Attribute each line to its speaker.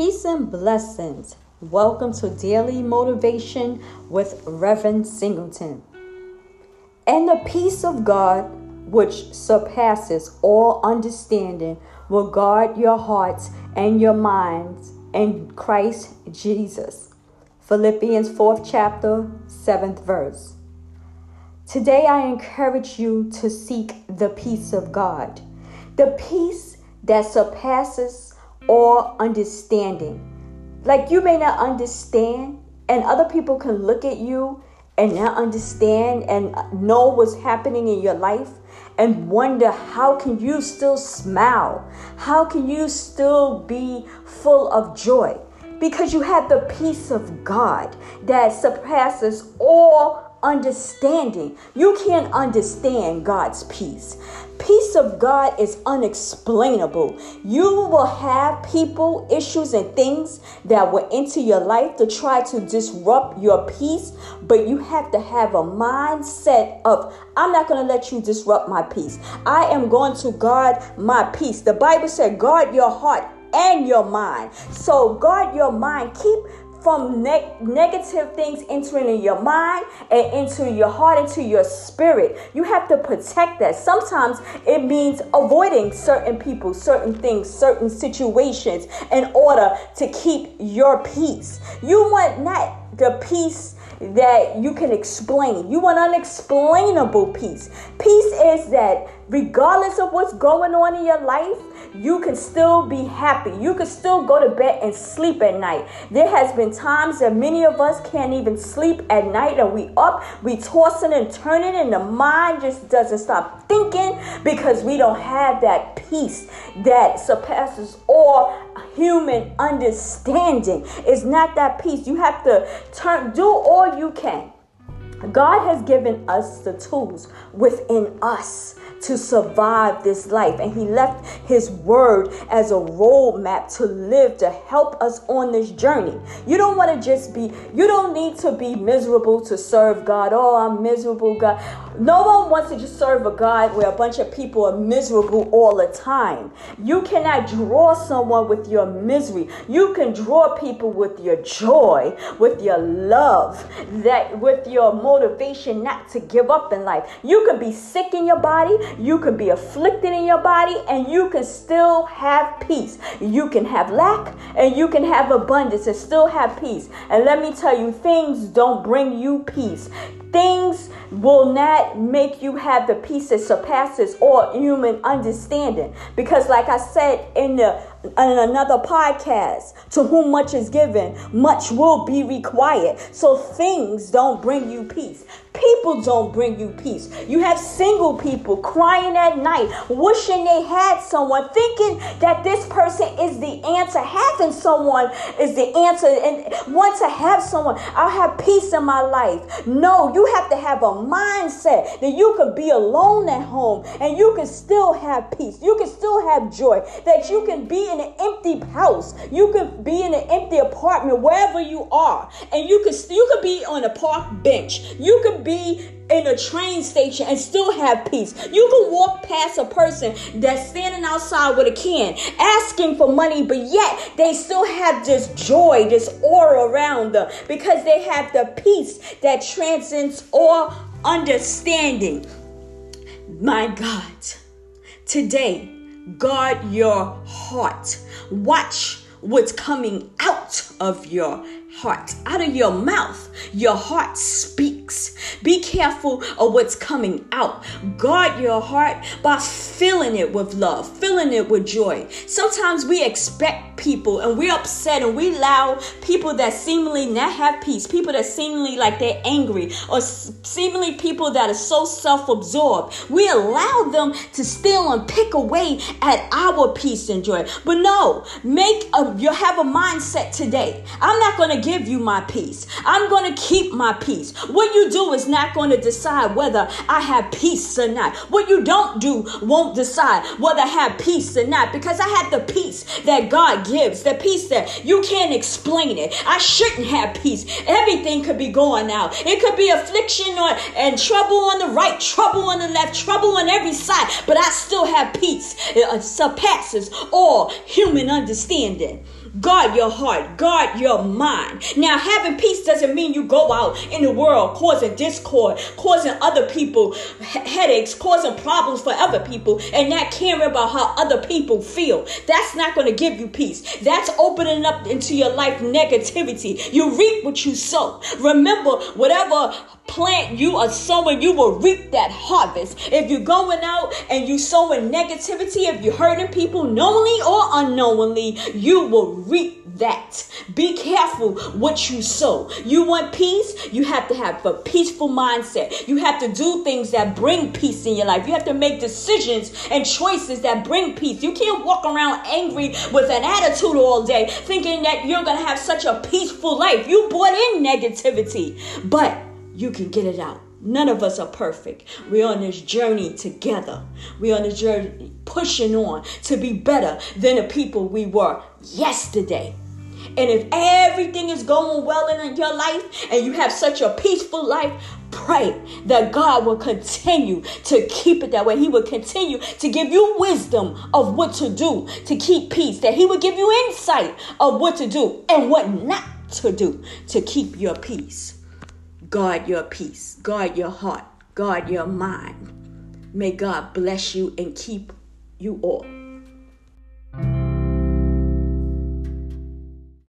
Speaker 1: Peace and blessings. Welcome to Daily Motivation with Reverend Singleton. And the peace of God, which surpasses all understanding, will guard your hearts and your minds in Christ Jesus. Philippians 4th chapter, 7th verse. Today I encourage you to seek the peace of God, the peace that surpasses all understanding like you may not understand, and other people can look at you and not understand and know what's happening in your life and wonder how can you still smile? How can you still be full of joy? Because you have the peace of God that surpasses all understanding. You can't understand God's peace. Peace of God is unexplainable. You will have people, issues, and things that will enter your life to try to disrupt your peace, but you have to have a mindset of, I'm not going to let you disrupt my peace. I am going to guard my peace. The Bible said, guard your heart and your mind. So guard your mind. Keep from ne- negative things entering in your mind and into your heart, into your spirit. You have to protect that. Sometimes it means avoiding certain people, certain things, certain situations in order to keep your peace. You want not the peace that you can explain. You want unexplainable peace. Peace is that regardless of what's going on in your life, you can still be happy. You can still go to bed and sleep at night. There has been times that many of us can't even sleep at night and we up, we tossing and turning and the mind just doesn't stop thinking because we don't have that peace that surpasses all human understanding. It's not that peace. You have to turn do all you can. God has given us the tools within us to survive this life. And He left His word as a roadmap to live to help us on this journey. You don't want to just be, you don't need to be miserable to serve God. Oh, I'm miserable, God. No one wants to just serve a God where a bunch of people are miserable all the time. You cannot draw someone with your misery. You can draw people with your joy, with your love, that with your motivation not to give up in life. You can be sick in your body, you can be afflicted in your body, and you can still have peace. You can have lack and you can have abundance and still have peace. And let me tell you, things don't bring you peace. Things will not make you have the peace that surpasses all human understanding. Because, like I said in the in another podcast, to whom much is given, much will be required. So things don't bring you peace. People don't bring you peace. You have single people crying at night, wishing they had someone, thinking that this person is the answer. Having someone is the answer and want to have someone. I'll have peace in my life. No, you have to have a mindset that you can be alone at home and you can still have peace. You can still have joy. That you can be in an empty house. You could be in an empty apartment wherever you are. And you can you could be on a park bench. You could be in a train station and still have peace. You can walk past a person that's standing outside with a can asking for money, but yet they still have this joy, this aura around them because they have the peace that transcends all understanding. My God, today, guard your heart. Watch what's coming out of your heart. Out of your mouth, your heart speaks. Be careful of what's coming out. Guard your heart by filling it with love, filling it with joy. Sometimes we expect people and we're upset and we allow people that seemingly not have peace, people that seemingly like they're angry, or seemingly people that are so self absorbed. We allow them to steal and pick away at our peace and joy. But no, make a you have a mindset today. I'm not to give you my peace. I'm to keep my peace. What you do is not going to decide whether I have peace or not. What you don't do won't decide whether I have peace or not because I have the peace that God gives, the peace that you can't explain it. I shouldn't have peace. Everything could be going out. It could be affliction or and trouble on the right, trouble on the left, trouble on every side, but I still have peace. It surpasses all human understanding. Guard your heart, guard your mind. Now, having peace doesn't mean you go out in the world causing discord, causing other people headaches, causing problems for other people, and not caring about how other people feel. That's not going to give you peace. That's opening up into your life negativity. You reap what you sow. Remember, whatever plant you are sowing, you will reap that harvest. If you're going out and you sowing negativity, if you're hurting people knowingly or unknowingly, you will reap that. Be careful what you sow. You want peace, you have to have a peaceful mindset. You have to do things that bring peace in your life. You have to make decisions and choices that bring peace. You can't walk around angry with an attitude all day thinking that you're going to have such a peaceful life. You brought in negativity. But you can get it out. None of us are perfect. We're on this journey together. We're on this journey pushing on to be better than the people we were yesterday. And if everything is going well in your life and you have such a peaceful life, pray that God will continue to keep it that way. He will continue to give you wisdom of what to do to keep peace, that He will give you insight of what to do and what not to do to keep your peace. Guard your peace, guard your heart, guard your mind. May God bless you and keep you all.